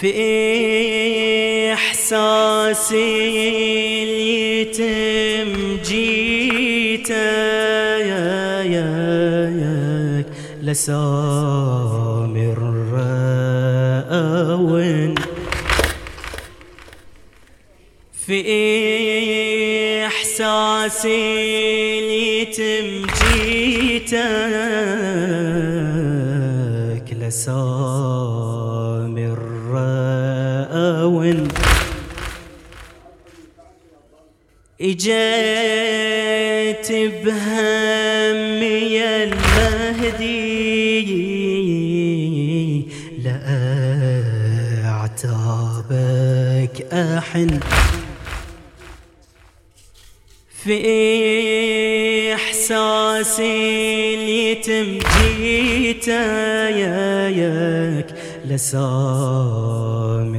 في إحساسي اليتم جيتك لسامر أون في إحساسي اليتم جيتك لسامر إجيت بهمي المهدي لأعتابك أحن. في إحساسي اليتم جيتك لسامر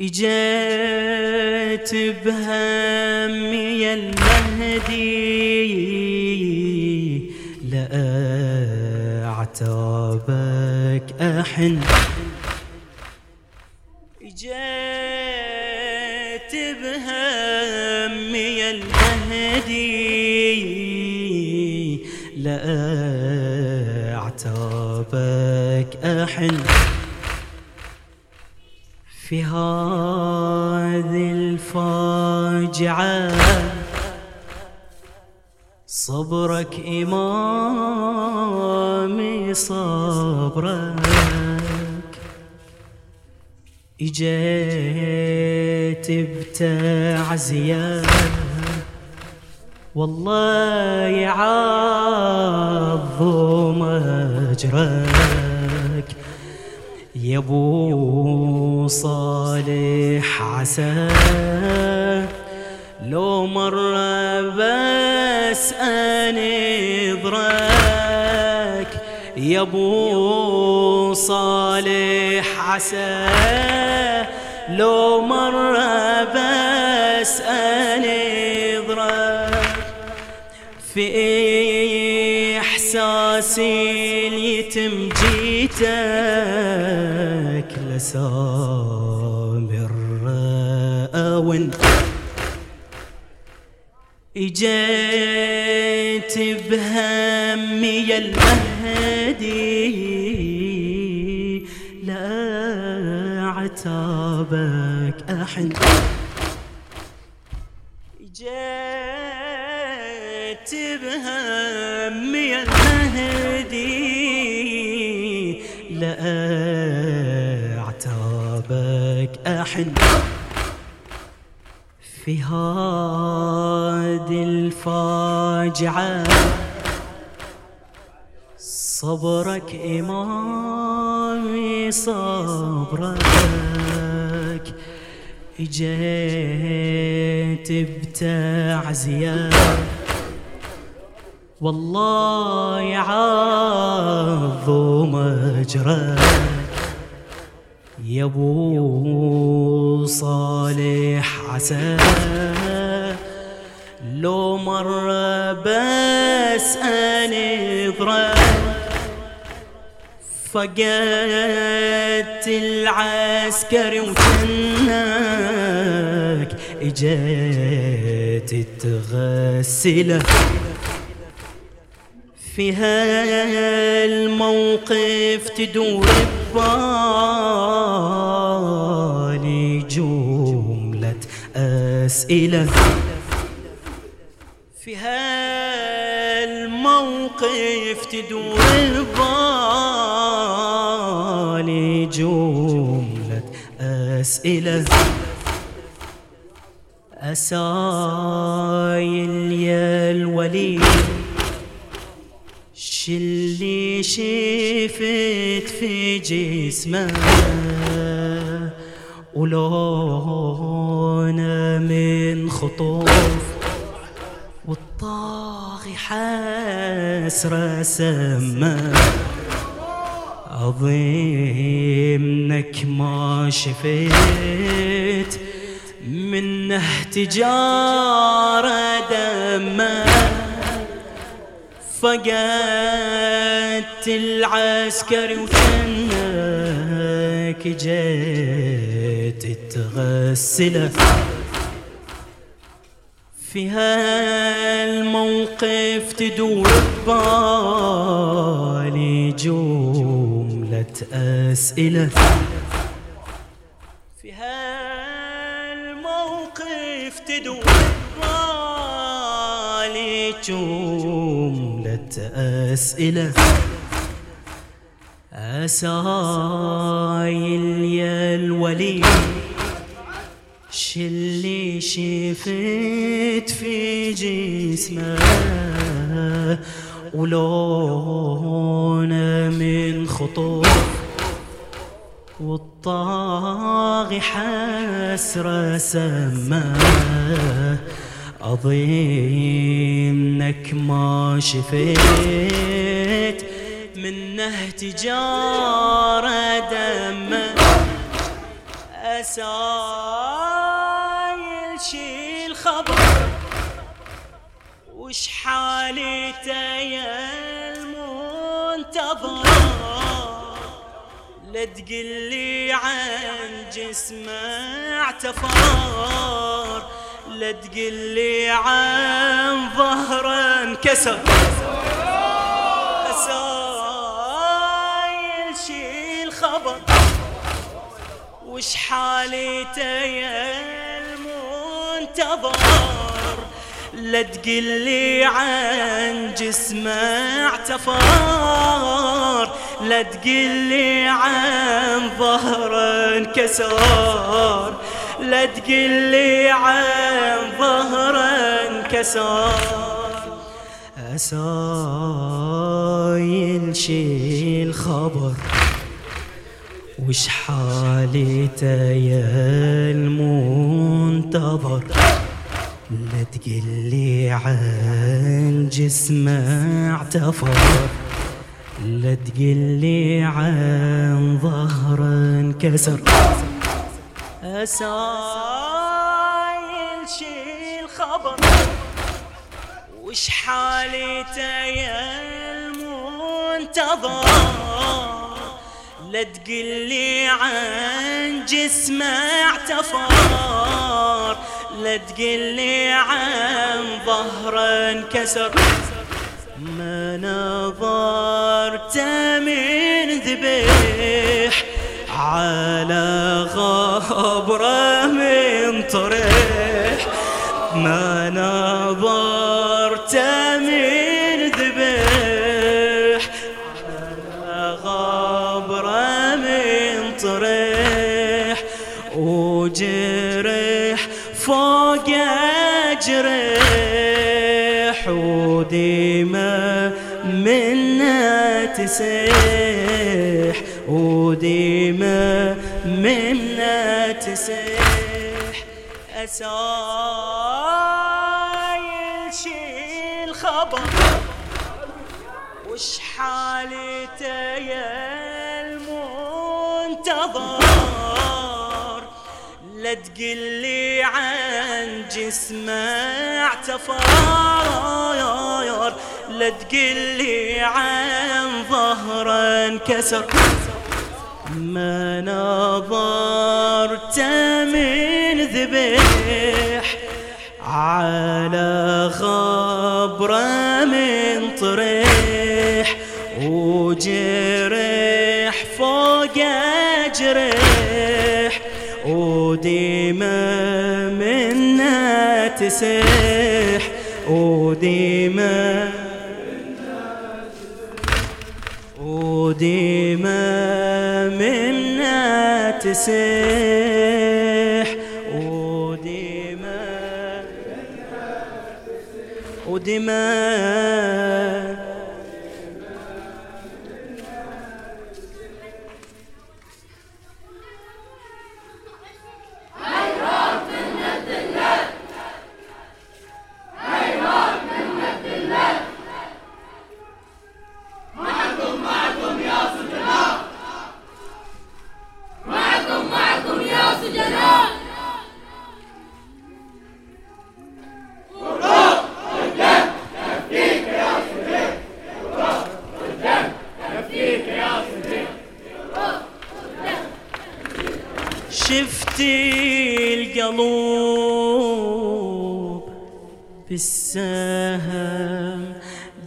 إجيت بهمي المهدي لأعتابك أحن. إجيت بهمي المهدي لأعتابك أحن. في هذه الفاجعة صبرك إمامي صبرك. إجيت بتعزية والله يعظم أجرك. ابو صالح عسى. لو مرة بس انظرك يا ابو صالح عسى. لو مرة بس انظرك في احساسي اليتم جيتك لسامر. أون إجيت بهمي المهدي لا عتابك أحن. إجيت بهمي المهدي. لا عتابك أحن في هذه الفاجعة. صبرك إمامي صبرك. إجيت بتعزية. والله يعظم أجرك. يا أبو صالح عسى. لو مرة بس انظرك فقدت العسكري وجنك اجيت تغسله. في هالموقف تدور ببالي جملة أسئلة. في هالموقف تدور ببالي جملة أسئلة. أسايل يا الوليد. شلي شفت في جسمه ولونه من خطوف والطاغي حسرة سما عظيمنك ما شفت منه تجارة دمه. فقدت العسكري وثنك جيت تغسله في هالموقف تدور ببالي جملة أسئلة. في هالموقف تدور ببالي جملة أسئلة. أسايل يا الولي. شلي شفت في جسمه ولونه من خطوط. والطاغي حسرة سماه. أظنك ما شفيت منه تجارة دمه أسايل شي الخبر وش حالته يا المنتظر؟ لا تقلي عن جسمه اعتفار لا تقلي عن ظهره انكسر. أسايل شي الخبر وش حالته يا المنتظر؟ لا تقلي عن جسمه اعتفار لا تقلي عن ظهره انكسر. لا تقلي عن ظهره انكسر أسايل شي الخبر وش حالته يا المنتظر؟ لا تقلي عن جسمه اعتفر. لا تقلي عن ظهره انكسر. أسايل شي الخبر وش حالته يا المنتظر؟ لا تقلي عن جسمه اعتفر. لا تقلي عن ظهره انكسر. ما نظرت من ذبيح. على غبره من طريح ما نظرت من ذبيح. على غبره من طريح وجرح فوق جريح. وديمه منه تسيح. وديمه تسيح أسايل شي الخبر وش حالته يا المنتظر؟ لا تقلي عن جسمه اعتفار. لا تقلي عن ظهره انكسر. ما نظرت من ذبيح على غبره من طريح وجرح فوق جريح وديمه منه تسيح وديمه وديمه منه تسيح. وديمه وديمه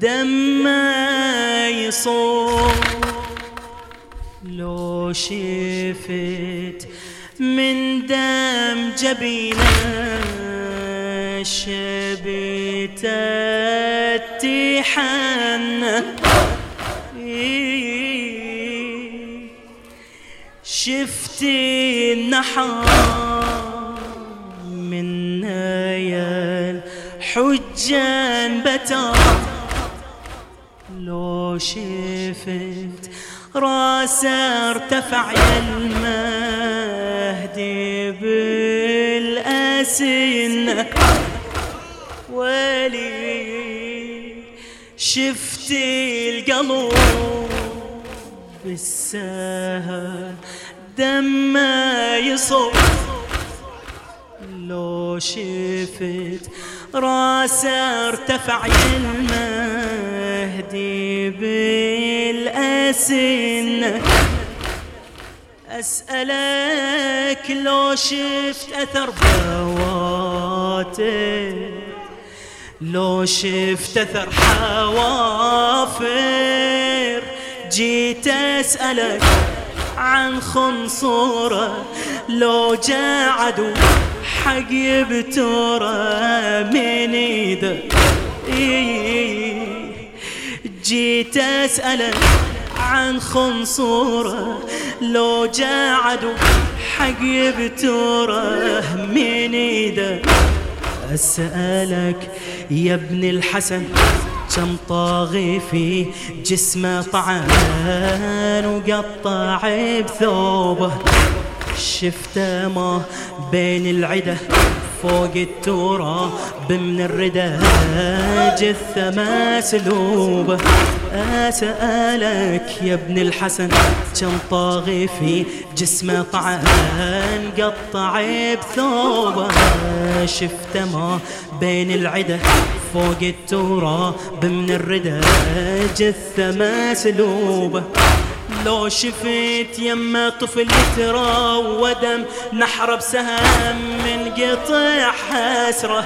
دم يصوب لو شفت من دم جبينة شبيتت تحنى شفتي النحار من يا الحجان بتار لو شفت راسه ارتفع يا المهدي بالأسنة ولي شفتي القلب بالسهل دم يصب. لو شفت راسه ارتفع يا المهدي بالأسنة أسألك لو شفت أثر بواته لو شفت أثر حوافر. جيت أسألك عن خنصورة لو جاء عدو حق يبتوره من ايده جيت اسألك عن خنصوره لو جاء عدو حق يبتوره من ايده أسألك يا ابن الحسن كم طاغي في جسمه طعن وقطع بثوبه شفته ما بين العدة فوق التراب من الردى جثة مسلوبة أسألك يا ابن الحسن كم طاغي في جسمه طعن قطع بثوبه شفته ما بين العدة فوق التراب من الردى جثة مسلوبة لو شفت يما طفل ترى ودم نحر بسهم من قطع حسرة.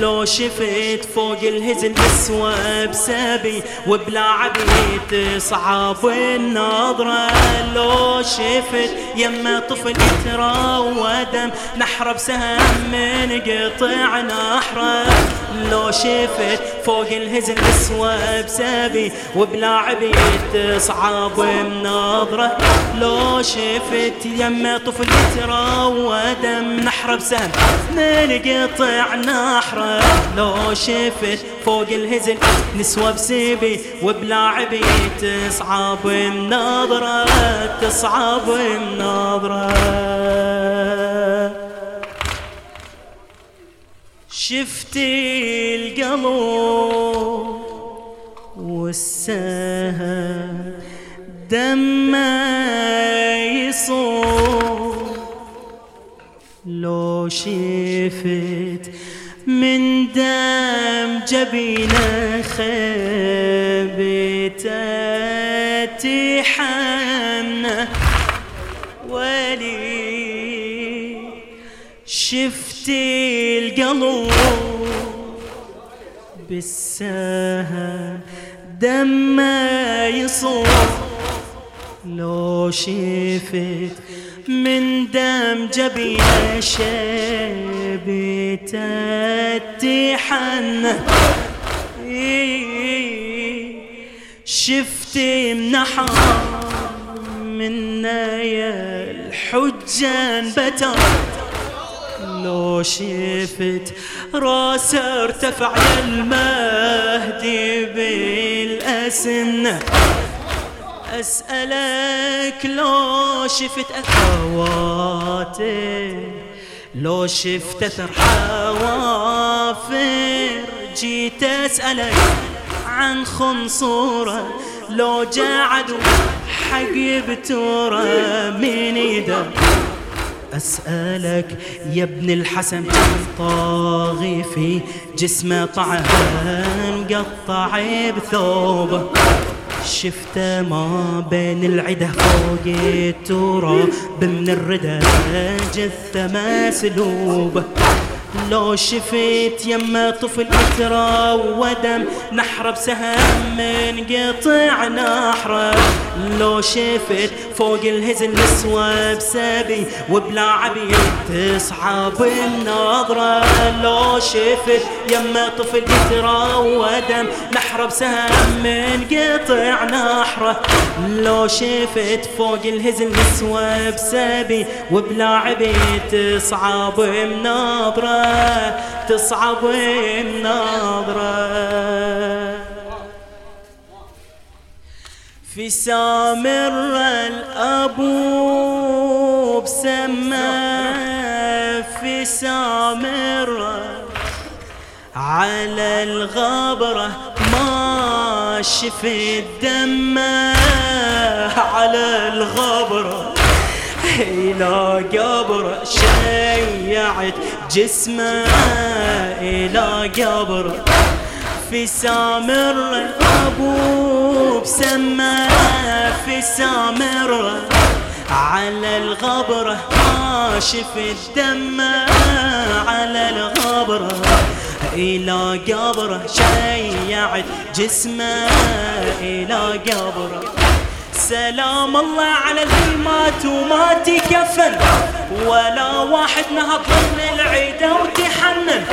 لو شفت فوق الهزل يسوى بسبي وبلا عبيد صعب النظرة. لو شفت يما طفل ترى ودم نحر بسهم من قطع نحرة. لو شفت فوق الهزل يسوى بسبي وبلا عبيد صعب النظرة. لو شفت يم طفل يتراوى دم نحره بسهم من قطع نحره لو شفت فوق الهزل نسوى بسيبي وبلا عبيد تصعب النظرة تصعب النظرة. شفتي القلب والسهر دم يصوم لو شفت من دم جبينه خبت تحنه ولي شفتي القلب بالسهر دم يصوم. لو شفت من دم جبينه شبت تحنى منحر من يا الحجان بتر لو شفت راسه ارتفع يا المهدي بالأسنة أسألك لو شفت أخواتي لو شفت أثر حوافر جيت أسألك عن خنصورة لو جاء عدو حق يبتوره من إيده. أسألك يا ابن الحسن طاغي في جسمه طعن قطع بثوبه. شفته ما بين العده فوق التراب من الردى جثة مسلوبة. لو شفت يما طفل إثرى ودم نحر بسهم من قطع نحرة. لو شفت فوق الهزل نسوى بسبي وبلا عبيد تصحى النظرة. لو شفت يما طفل إثرى ودم نحر بسهم من قطع نحرة. لو شفت فوق الهزل نسوى بسبي وبلا عبيد تصعب بنظره تصعب النظرة في سامر الأبو بسمى في سامر على الغبرة ما شفت دمه على الغبرة إلى قبر شيعت جسمه إلى قبر في سامر الأبو بسمه في سامر على الغبرة ما شفت دمه على الغبرة إلى قبره شيعت جسمه إلى قبره سلام الله على اللي مات وما تكفن ولا واحد نهض من العيدة وتحنن.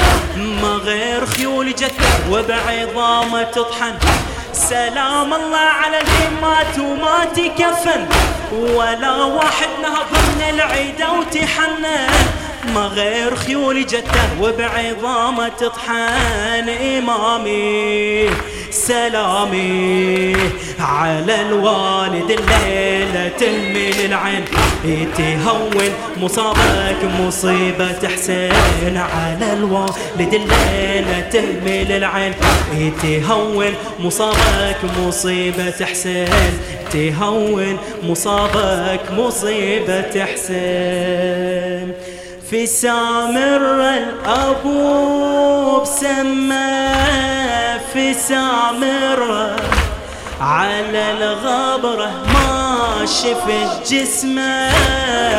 ما غير خيول جته وبعظامه تطحن. سلام الله على اللي مات وما تكفن ولا واحد نهض من العيدة وتحنن. ما غير خيول جته وبعظامه تطحن إمامي. سلامي على الوالد الليلة تهمل العين. تهون مصابك مصيبة حسين على الوالد الليلة تهمل العين. تهون مصابك مصيبة حسين. تهون مصابك مصيبة حسين. في سامر الأبو بسماه في سامر على الغبرة ما شفت جسمه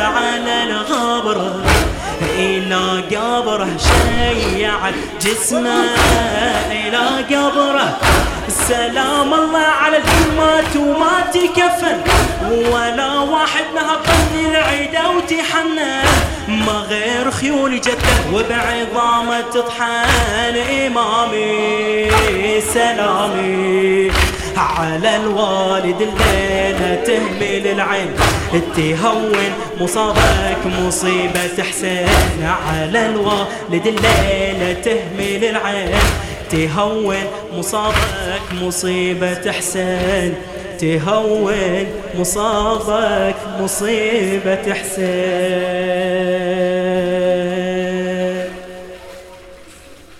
على الغبرة إلى قبره شيع جسمه إلى قبره. سلام الله على الجمات وما تكفن ولا واحد نهض العيدة وتحنى ما غير خيول جدة وبعظامة تطحن إمامي سلامي. على الوالد الليلة تهمل العين. تهون مصابك مصيبة حسين. على الوالد الليلة تهمل العين. تهون مصابك مصيبة حسين. تهون مصابك مصيبة حسين.